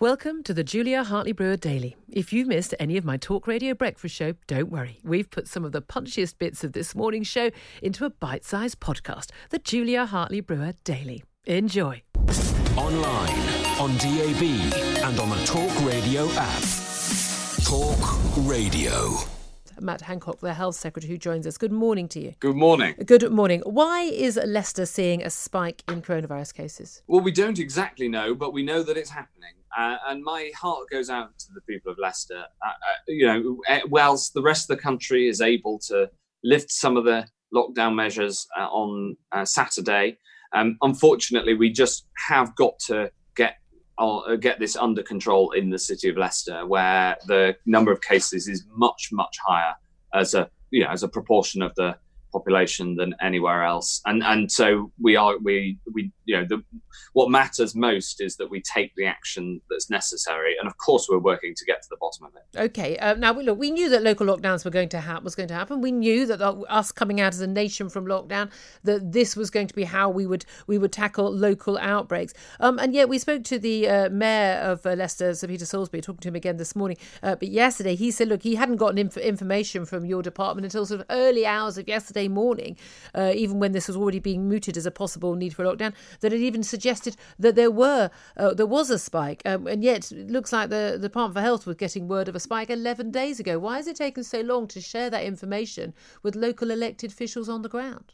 Welcome to the Julia Hartley Brewer Daily. If you've missed any of my talk radio breakfast show, don't worry. We've put some of the punchiest bits of this morning's show into a bite sized podcast, the Julia Hartley Brewer Daily. Enjoy. Online, on DAB, and on the Talk Radio app. Talk Radio. Matt Hancock, the Health Secretary, who joins us. Good morning to you. Good morning. Good morning. Why is Leicester seeing a spike in coronavirus cases? Well, we don't exactly know, but we know that it's happening. Uh, and my heart goes out to the people of Leicester. Uh, uh, you know, eh, whilst the rest of the country is able to lift some of the lockdown measures uh, on uh, Saturday, um, unfortunately, we just have got to get uh, get this under control in the city of Leicester, where the number of cases is much much higher as a you know as a proportion of the population than anywhere else. And and so we are we we you know the what matters most is that we take the action that's necessary and of course we're working to get to the bottom of it. Okay uh, now look we knew that local lockdowns were going to happen was going to happen. We knew that us coming out as a nation from lockdown that this was going to be how we would we would tackle local outbreaks. Um, and yet we spoke to the uh, mayor of uh, Leicester Sir Peter Soulsby. Talking to him again this morning uh, but yesterday he said look he hadn't gotten inf- information from your department until sort of early hours of yesterday morning, uh, even when this was already being mooted as a possible need for lockdown, that it even suggested that there were uh, there was a spike, um, and yet it looks like the, the Department for Health was getting word of a spike 11 days ago. Why has it taken so long to share that information with local elected officials on the ground?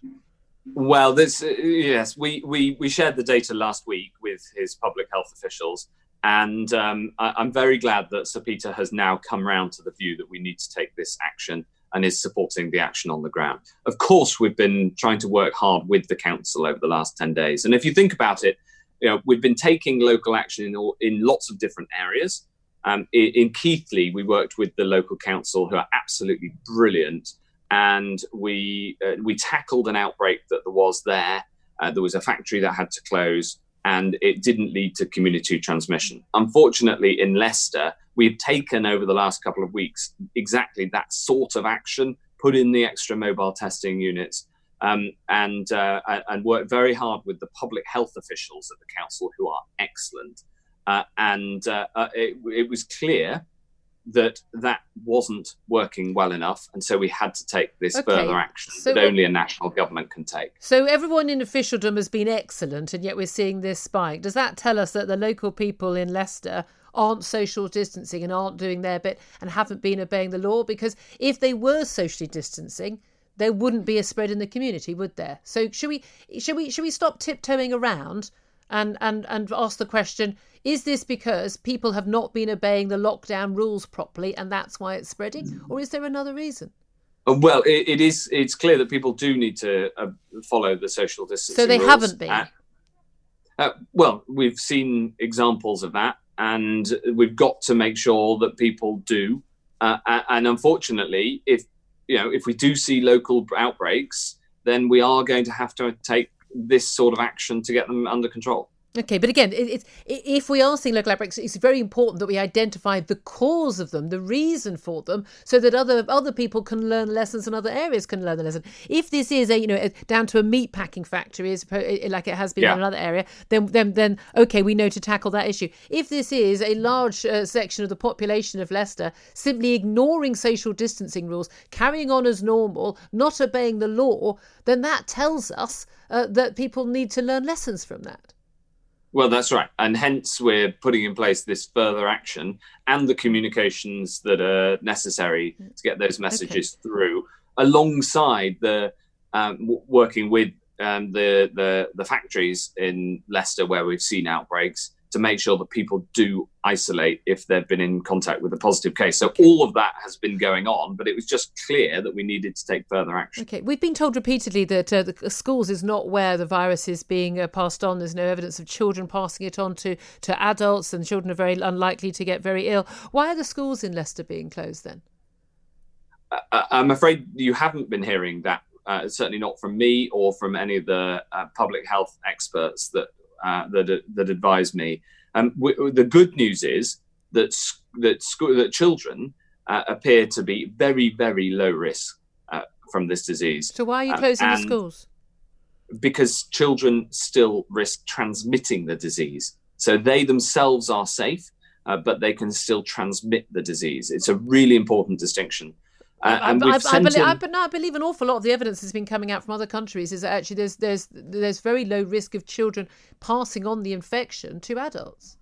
Well, this uh, yes, we, we we shared the data last week with his public health officials, and um, I, am very glad that Sir Peter has now come round to the view that we need to take this action and is supporting the action on the ground. Of course, we've been trying to work hard with the council over the last 10 days. And if you think about it, you know, we've been taking local action in, all, in lots of different areas. Um, in, in Keighley, we worked with the local council, who are absolutely brilliant, and we uh, we tackled an outbreak that there was there. Uh, there was a factory that had to close, and it didn't lead to community transmission. Unfortunately, in Leicester, we've taken over the last couple of weeks exactly that sort of action, put in the extra mobile testing units, um, and uh, and worked very hard with the public health officials at the council, who are excellent. Uh, and uh, uh it, it was clear that that wasn't working well enough, and so we had to take this okay. further action so that only a national government can take. So everyone in officialdom has been excellent, and yet we're seeing this spike. Does that tell us that the local people in Leicester aren't social distancing and aren't doing their bit and haven't been obeying the law? Because if they were socially distancing, there wouldn't be a spread in the community, would there? So should we should we should we stop tiptoeing around and and and ask the question: Is this because people have not been obeying the lockdown rules properly, and that's why it's spreading, or is there another reason? Uh, well, it, it is. It's clear that people do need to uh, follow the social distancing. So they rules. haven't been. Uh, uh, well, we've seen examples of that and we've got to make sure that people do. Uh, and unfortunately, if you know if we do see local outbreaks, then we are going to have to take this sort of action to get them under control. Okay, but again, it, it, if we are seeing local outbreaks, it's very important that we identify the cause of them, the reason for them, so that other other people can learn lessons and other areas can learn the lesson. If this is a you know down to a meat packing factory, as like it has been yeah. in another area, then then then okay, we know to tackle that issue. If this is a large uh, section of the population of Leicester simply ignoring social distancing rules, carrying on as normal, not obeying the law, then that tells us uh, that people need to learn lessons from that. Well, that's right. And hence, we're putting in place this further action and the communications that are necessary to get those messages okay. through, alongside the um, working with um, the, the, the factories in Leicester where we've seen outbreaks to make sure that people do isolate if they've been in contact with a positive case. So all of that has been going on, but it was just clear that we needed to take further action. Okay, we've been told repeatedly that uh, the schools is not where the virus is being uh, passed on. There's no evidence of children passing it on to to adults, and children are very unlikely to get very ill. Why are the schools in Leicester being closed then? Uh, I'm afraid you haven't been hearing that. Uh, certainly not from me or from any of the uh, public health experts that uh, that that advise me. Um, w- the good news is that that school, that children uh, appear to be very very low risk uh, from this disease. So why are you uh, closing the schools? Because children still risk transmitting the disease. So they themselves are safe, uh, but they can still transmit the disease. It's a really important distinction. I, I, I, believe, I, I, believe, an awful lot of the evidence that's been coming out from other countries is that actually there's there's there's very low risk of children passing on the infection to adults.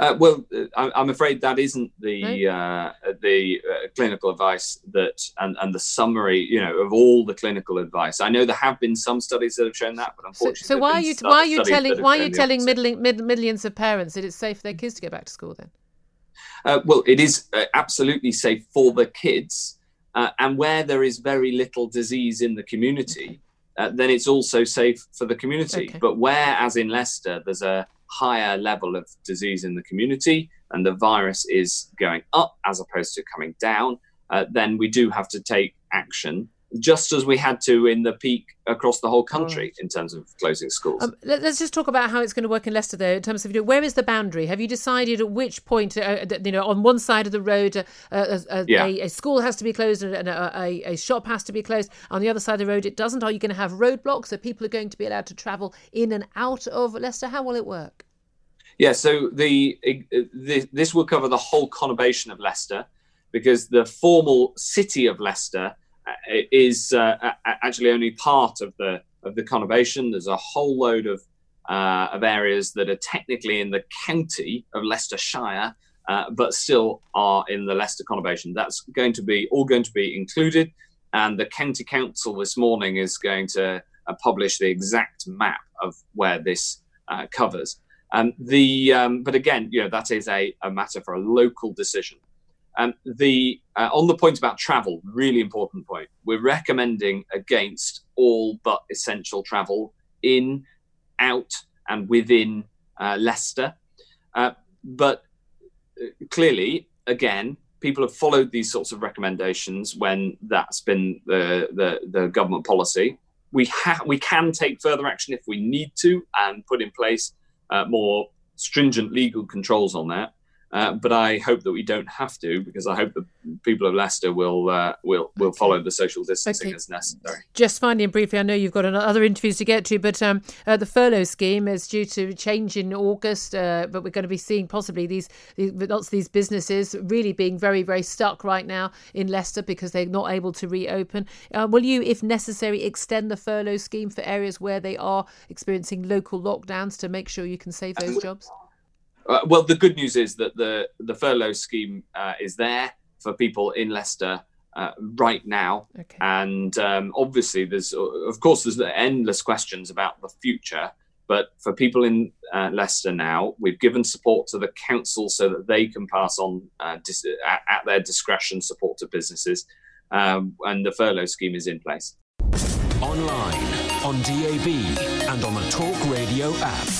Uh, well, uh, I'm afraid that isn't the no? uh, the uh, clinical advice that and, and the summary, you know, of all the clinical advice. I know there have been some studies that have shown that, but unfortunately, so, so why are you why are you telling why are you telling middling, mid, millions of parents that it's safe for their kids to go back to school then? Uh, well, it is uh, absolutely safe for the kids. Uh, and where there is very little disease in the community, uh, then it's also safe for the community. Okay. But where, as in Leicester, there's a higher level of disease in the community and the virus is going up as opposed to coming down, uh, then we do have to take action just as we had to in the peak across the whole country in terms of closing schools. Um, let, us just talk about how it's going to work in Leicester, though, in terms of you know, where is the boundary? Have you decided at which point, uh, you know, on one side of the road, uh, uh, yeah. a, a, school has to be closed and a, a, a, shop has to be closed. On the other side of the road, it doesn't. Are you going to have roadblocks so people are going to be allowed to travel in and out of Leicester? How will it work? Yeah, so the, the this will cover the whole conurbation of Leicester because the formal city of Leicester is uh, actually only part of the of the conurbation. There's a whole load of uh, of areas that are technically in the county of Leicestershire, uh, but still are in the Leicester conurbation. That's going to be all going to be included, and the county council this morning is going to uh, publish the exact map of where this uh, covers. Um, the um, but again, you know that is a, a matter for a local decision. Um, the uh, on the point about travel, really important point. We're recommending against all but essential travel in, out, and within uh, Leicester. Uh, but uh, clearly, again, people have followed these sorts of recommendations when that's been the the, the government policy. We have we can take further action if we need to and put in place uh, more stringent legal controls on that. Uh, but I hope that we don't have to because I hope the people of Leicester will uh, will will okay. follow the social distancing okay. as necessary. Just finally and briefly, I know you've got other interviews to get to, but um, uh, the furlough scheme is due to change in August. Uh, but we're going to be seeing possibly these, these lots of these businesses really being very very stuck right now in Leicester because they're not able to reopen. Uh, will you, if necessary, extend the furlough scheme for areas where they are experiencing local lockdowns to make sure you can save those jobs? Uh, well, the good news is that the the furlough scheme uh, is there for people in Leicester uh, right now, okay. and um, obviously there's of course there's endless questions about the future. But for people in uh, Leicester now, we've given support to the council so that they can pass on uh, dis- at, at, their discretion support to businesses, um, and the furlough scheme is in place. Online, on DAB, and on the Talk Radio app.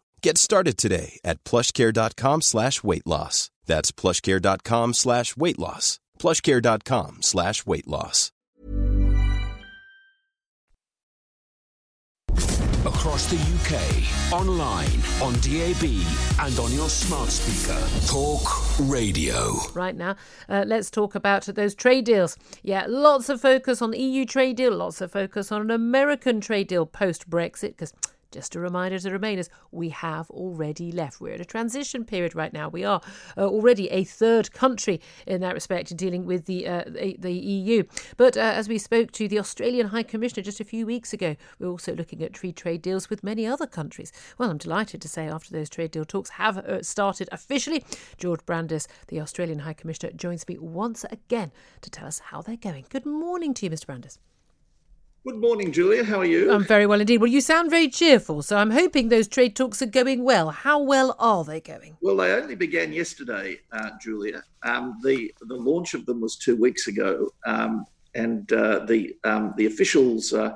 Get started today at plushcare.com slash weight loss. That's plushcare.com slash weight loss. Plushcare.com slash weight loss. Across the UK, online, on DAB, and on your smart speaker. Talk Radio. Right now, uh, let's talk about those trade deals. Yeah, lots of focus on EU trade deal, lots of focus on an American trade deal post Brexit, because just a reminder to the Remainers, we have already left. We're in a transition period right now. We are uh, already a third country in that respect, in dealing with the uh, the, the, EU. But uh, as we spoke to the Australian High Commissioner just a few weeks ago, we're also looking at free trade deals with many other countries. Well, I'm delighted to say after those trade deal talks have uh, started officially, George Brandis, the Australian High Commissioner, joins me once again to tell us how they're going. Good morning to you, Mr. Brandis. Good morning, Julia. How are you? I'm very well indeed. Well, you sound very cheerful, so I'm hoping those trade talks are going well. How well are they going? Well, they only began yesterday, uh, Julia. Um, the the launch of them was two weeks ago, um, and uh, the um, the officials uh,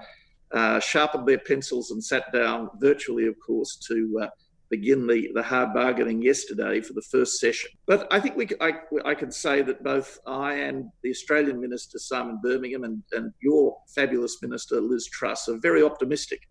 uh sharpened their pencils and sat down virtually, of course, to uh, begin the, the hard bargaining yesterday for the first session. But I think we, I, I can say that both I and the Australian Minister Simon Birmingham and, and your fabulous Minister Liz Truss are very optimistic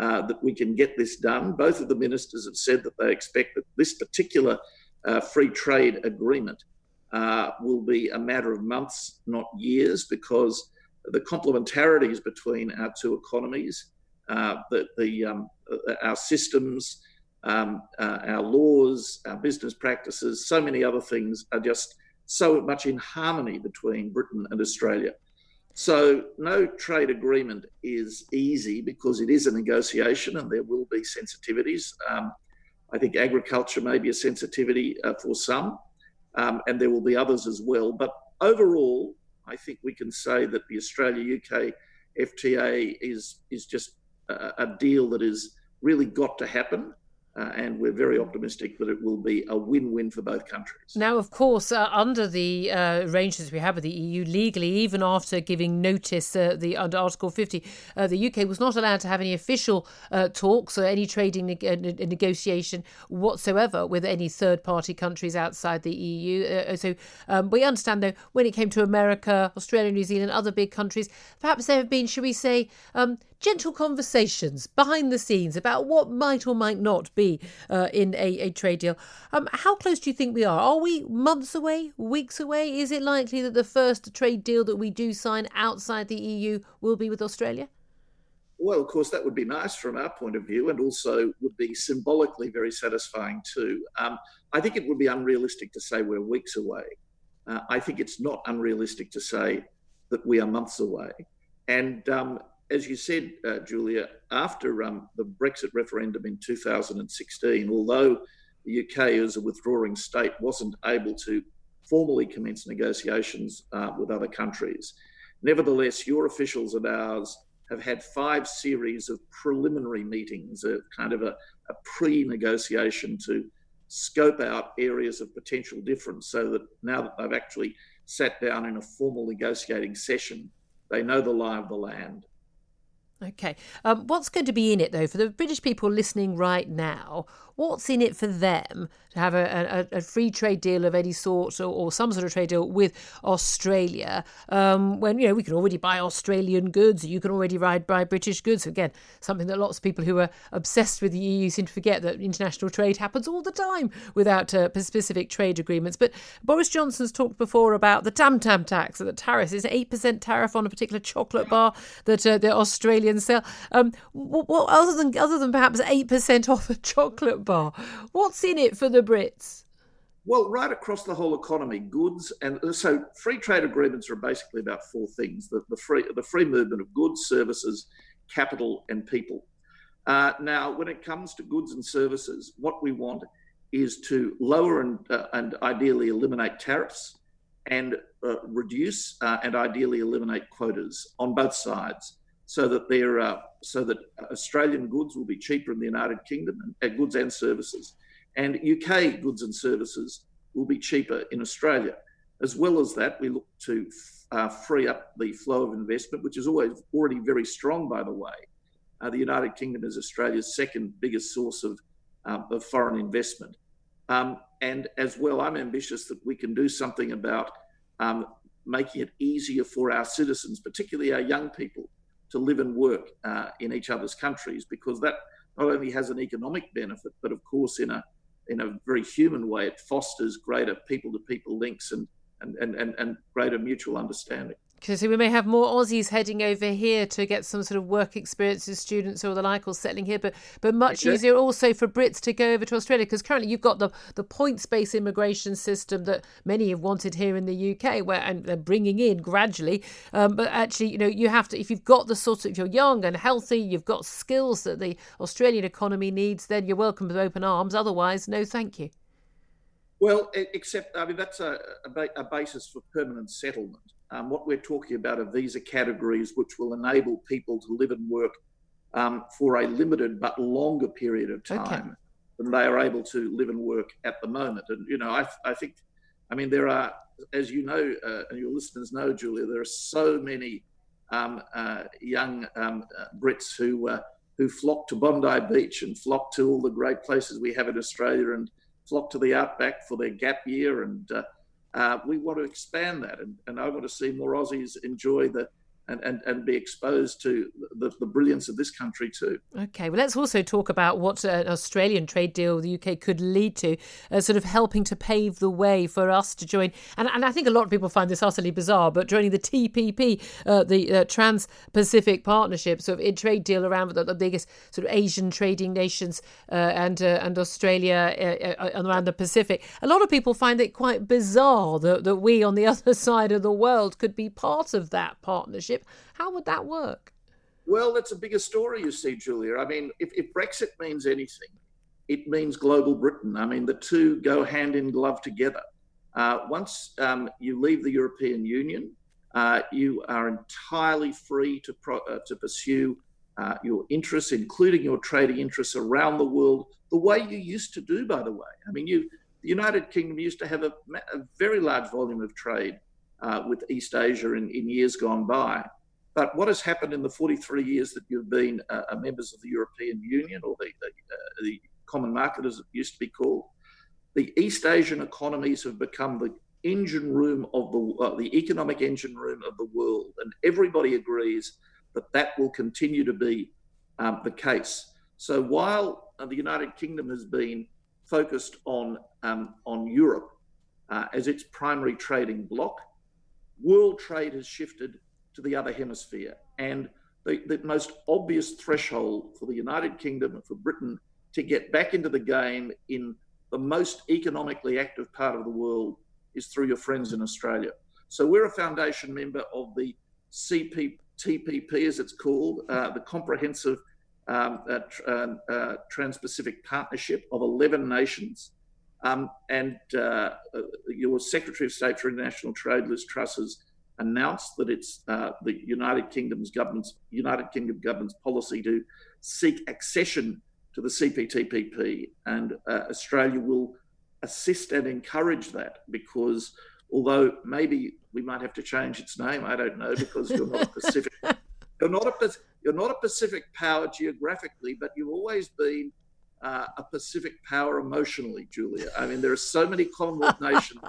uh, that we can get this done. Both of the ministers have said that they expect that this particular uh, free trade agreement uh, will be a matter of months, not years, because the complementarities between our two economies, uh, the, the um, our systems, um, uh, our laws, our business practices, so many other things are just so much in harmony between Britain and Australia. So, no trade agreement is easy because it is a negotiation and there will be sensitivities. Um, I think agriculture may be a sensitivity uh, for some, um, and there will be others as well. But overall, I think we can say that the Australia UK FTA is, is just a, a deal has really got to happen. Uh, and we're very optimistic that it will be a win-win for both countries. Now, of course, uh, under the uh, arrangements we have with the EU legally, even after giving notice, uh, the under Article 50, uh, the UK was not allowed to have any official uh, talks or any trading ne- negotiation whatsoever with any third-party countries outside the EU. so um, we understand, though, when it came to America, Australia, New Zealand, other big countries, perhaps there have been, should we say, um, gentle conversations behind the scenes about what might or might not be uh, in a, a, trade deal. Um, how close do you think we are? Are we months away, weeks away? Is it likely that the first trade deal that we do sign outside the EU will be with Australia? Well, of course, that would be nice from our point of view and also would be symbolically very satisfying too. Um, I think it would be unrealistic to say we're weeks away. Uh, I think it's not unrealistic to say that we are months away. And um, as you said, uh, Julia, after um, the Brexit referendum in 2016, although the UK, as a withdrawing state, wasn't able to formally commence negotiations uh, with other countries, nevertheless, your officials and ours have had five series of preliminary meetings, a kind of a, a pre negotiation to scope out areas of potential difference so that now that they've actually sat down in a formal negotiating session, they know the lie of the land. Okay. Um, what's going to be in it, though, for the British people listening right now? What's in it for them to have a, a, a free trade deal of any sort or, or, some sort of trade deal with Australia um, when, you know, we can already buy Australian goods, you can already ride, buy British goods? Again, something that lots of people who are obsessed with the EU seem to forget that international trade happens all the time without uh, specific trade agreements. But Boris Johnson's talked before about the Tim Tam tax, or the tariff is an 8% tariff on a particular chocolate bar that uh, the Australians sell. Um, what, what, other, than, other than perhaps 8% off a chocolate bar, what's in it for the Brits? Well, right across the whole economy, goods and so free trade agreements are basically about four things: the, the free the free movement of goods, services, capital, and people. Uh, now, when it comes to goods and services, what we want is to lower and, uh, and ideally eliminate tariffs and uh, reduce uh, and ideally eliminate quotas on both sides so that they're, uh, so that Australian goods will be cheaper in the United Kingdom, uh, goods and services, and UK goods and services will be cheaper in Australia. As well as that, we look to uh, free up the flow of investment, which is always already very strong, by the way. Uh, the United Kingdom is Australia's second biggest source of, um, of foreign investment. Um, and as well, I'm ambitious that we can do something about um, making it easier for our citizens, particularly our young people, to live and work uh, in each other's countries, because that not only has an economic benefit, but of course, in a in a very human way, it fosters greater people-to-people links and and, and, and greater mutual understanding because we may have more Aussies heading over here to get some sort of work experience as students or the like, or settling here, but but much okay. easier also for Brits to go over to Australia because currently you've got the the points based immigration system that many have wanted here in the UK, where and they're bringing in gradually. Um, but actually, you know, you have to if you've got the sort of if you're young and healthy, you've got skills that the Australian economy needs, then you're welcome with open arms. Otherwise, no, thank you. Well, except I mean that's a, a, a basis for permanent settlement. Um, what we're talking about are visa categories which will enable people to live and work um, for a limited but longer period of time okay. than they are able to live and work at the moment. And, you know, I, I think, I mean, there are, as you know, uh, and your listeners know, Julia, there are so many um, uh, young um, uh, Brits who, uh, who flock to Bondi Beach and flock to all the great places we have in Australia and flock to the outback for their gap year and uh, we want to expand that, and, and I want to see more Aussies enjoy the and, and, and be exposed to the, the brilliance of this country too. Okay, well, let's also talk about what an Australian trade deal with the UK could lead to, uh, sort of helping to pave the way for us to join. And, and I think a lot of people find this utterly bizarre, but joining the TPP, uh, the uh, Trans Pacific Partnership, sort of a trade deal around the, the, biggest sort of Asian trading nations uh, and uh, and Australia uh, and around the Pacific. A lot of people find it quite bizarre that, that we on the other side of the world could be part of that partnership. How would that work? Well, that's a bigger story, you see, Julia. I mean, if, if Brexit means anything, it means global Britain. I mean, the two go hand in glove together. Uh, once um, you leave the European Union, uh, you are entirely free to, pro- uh, to pursue uh, your interests, including your trading interests around the world, the way you used to do, by the way. I mean, you, the United Kingdom used to have a, a very large volume of trade uh, with East Asia in, in years gone by. But what has happened in the 43 years that you've been uh, members of the European Union or the, the, uh, the, Common Market, as it used to be called, the East Asian economies have become the engine room of the uh, the economic engine room of the world, and everybody agrees that that will continue to be um, the case. So while uh, the United Kingdom has been focused on um, on Europe uh, as its primary trading bloc, world trade has shifted to the other hemisphere. And the, the most obvious threshold for the United Kingdom and for Britain to get back into the game in the most economically active part of the world is through your friends in Australia. So we're a foundation member of the CPTPP, as it's called, uh, the Comprehensive um, uh, uh, uh, Trans-Pacific Partnership of 11 nations. Um, and uh, your Secretary of State for International Trade, Liz Truss, has announced that it's uh, the United Kingdom's government's United Kingdom government's policy to seek accession to the CPTPP, and uh, Australia will assist and encourage that because although maybe we might have to change its name, I don't know because you're not a Pacific you're not a you're not a Pacific power geographically, but you've always been uh, a Pacific power emotionally, Julia. I mean, there are so many Commonwealth nations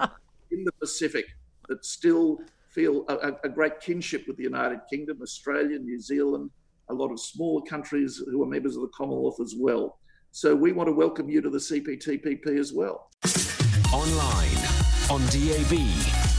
in the Pacific that still feel a, a, great kinship with the United Kingdom, Australia, New Zealand, a lot of smaller countries who are members of the Commonwealth as well. So we want to welcome you to the CPTPP as well. Online, on DAB,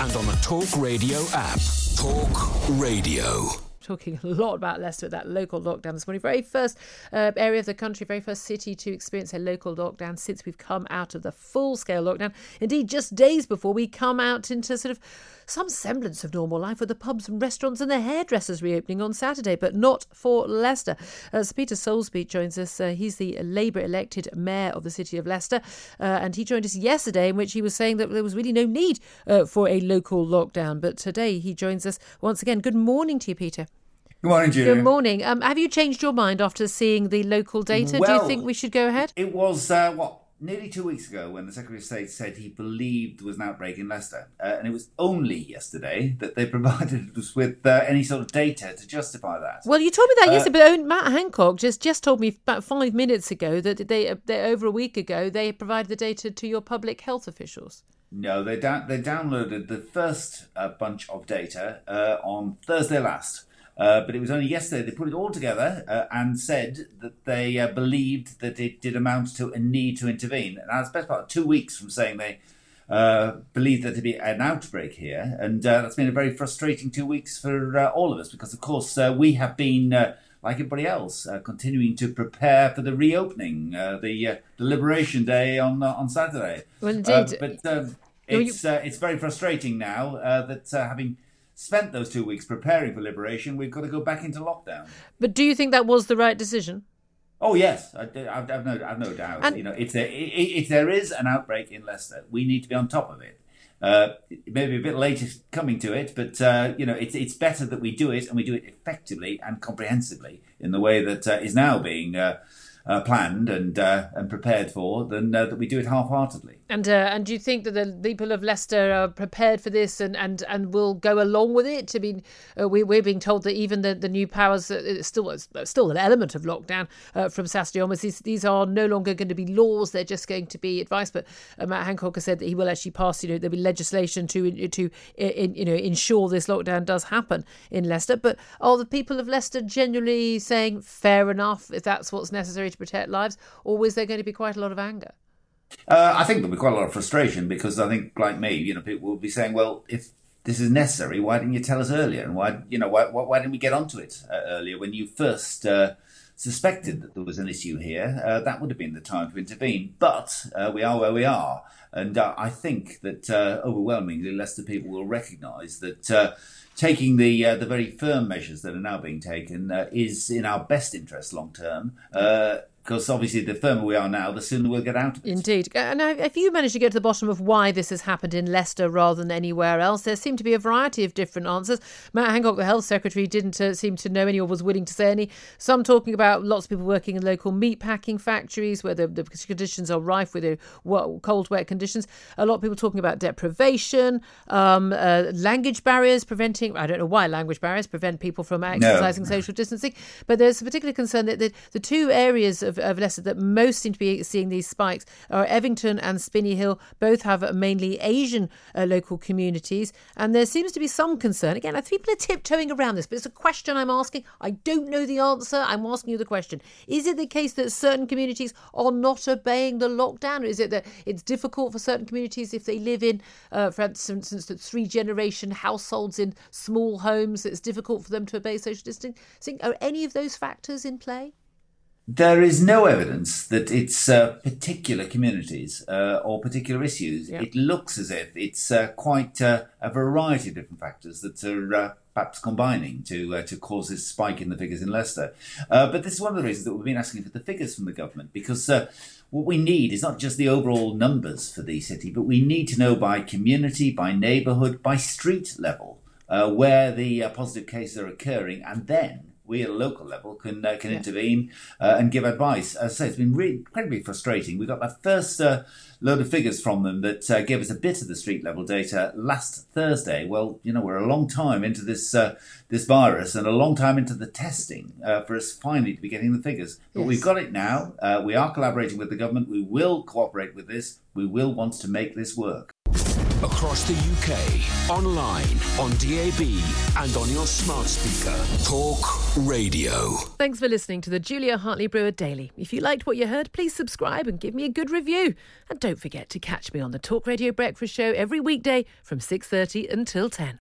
and on the Talk Radio app. Talk Radio talking a lot about Leicester, that local lockdown this morning. Very first uh, area of the country, very first city to experience a local lockdown since we've come out of the full scale lockdown. Indeed, just days before we come out into sort of some semblance of normal life with the pubs and restaurants and the hairdressers reopening on Saturday, but not for Leicester. Uh, Sir Peter Soulsby joins us. Uh, he's the Labour elected mayor of the city of Leicester, uh, and he joined us yesterday in which he was saying that there was really no need uh, for a local lockdown. But today he joins us once again. Good morning to you, Peter. Good morning, Julia. Good morning. Um, have you changed your mind after seeing the local data? Well, Do you think we should go ahead? It was uh, what nearly two weeks ago when the Secretary of State said he believed there was an outbreak in Leicester, uh, and it was only yesterday that they provided us with uh, any sort of data to justify that. Well, you told me that uh, yesterday, but Matt Hancock just just told me about five minutes ago that they, they over a week ago they provided the data to your public health officials. No, they da- they downloaded the first uh, bunch of data uh, on Thursday last. Uh, but it was only yesterday they put it all together uh, and said that they uh, believed that it did amount to a need to intervene. And that's best part of two weeks from saying they uh, believed there to be an outbreak here. And uh, that's been a very frustrating two weeks for all of us because, of course, we have been, like everybody else, continuing to prepare for the reopening, the, the Liberation Day on on Saturday. Well, indeed. but um, it's, it's very frustrating now that having spent those two weeks preparing for liberation, we've got to go back into lockdown. But do you think that was the right decision? Oh yes, I, have I've no, I've no doubt. And you know, if there if there is an outbreak in Leicester, we need to be on top of it. Uh, maybe a bit later coming to it, but uh, you know, it's it's better that we do it and we do it effectively and comprehensively in the way that uh, is now being uh, uh, planned and uh, and prepared for than uh, that we do it half-heartedly. And uh, and do you think that the people of Leicester are prepared for this and, and, and will go along with it? I mean, uh, we we're being told that even the, the new powers uh, still still an element of lockdown from Saturday onwards. These these are no longer going to be laws; they're just going to be advice. But Matt Hancock has said that he will actually pass. You know, there'll be legislation to to in, you know ensure this lockdown does happen in Leicester. But are the people of Leicester genuinely saying fair enough if that's what's necessary? to protect lives, or is there going to be quite a lot of anger? Uh, I think there'll be quite a lot of frustration because I think, like me, you know, people will be saying, "Well, if this is necessary, why didn't you tell us earlier? And why, you know, why, why didn't we get onto it uh, earlier when you first uh, suspected that there was an issue here? Uh, that would have been the time to intervene. But uh, we are where we are, and uh, I think that overwhelmingly, Leicester people will recognise that." taking the uh, the very firm measures that are now being taken uh, is in our best interest long term. Uh, because obviously the firmer we are now, the sooner we'll get out of it. Indeed. And if you manage to get to the bottom of why this has happened in Leicester rather than anywhere else, there seem to be a variety of different answers. Matt Hancock, the health secretary, didn't uh, seem to know any or was willing to say any. Some talking about lots of people working in local meat packing factories where the, the conditions are rife with the cold, wet conditions. A lot of people talking about deprivation, um, uh, language barriers preventing, I don't know why language barriers prevent people from exercising no. social distancing, but there's a particular concern that the, the two areas of of, of Leicester that most seem to be seeing these spikes are Evington and Spinney Hill. Both have mainly Asian uh, local communities, and there seems to be some concern. Again, people are tiptoeing around this, but it's a question I'm asking. I don't know the answer. I'm asking you the question. Is it the case that certain communities are not obeying the lockdown, or is it that it's difficult for certain communities if they live in, uh, for instance, three generation households in small homes, it's difficult for them to obey social distancing? Are any of those factors in play? There is no evidence that it's uh, particular communities uh, or particular issues. Yeah. It looks as if it's uh, quite uh, a variety of different factors that are uh, perhaps combining to uh, to cause this spike in the figures in Leicester. but this is one of the reasons that we've been asking for the figures from the government because what we need is not just the overall numbers for the city, but we need to know by community, by neighbourhood, by street level where the positive cases are occurring, and then we at a local level can uh, can yeah. intervene uh, and give advice. As I say, it's been really incredibly frustrating. We got that first uh, load of figures from them that uh, gave us a bit of the street level data last Thursday. Well, you know, we're a long time into this uh, this virus and a long time into the testing uh, for us finally to be getting the figures. But yes. we've got it now. we are collaborating with the government. We will cooperate with this. We will want to make this work across the UK, online, on DAB, and on your smart speaker. Talk Radio. Thanks for listening to the Julia Hartley Brewer Daily. If you liked what you heard, please subscribe and give me a good review. And don't forget to catch me on the Talk Radio Breakfast Show every weekday from 6:30 until 10.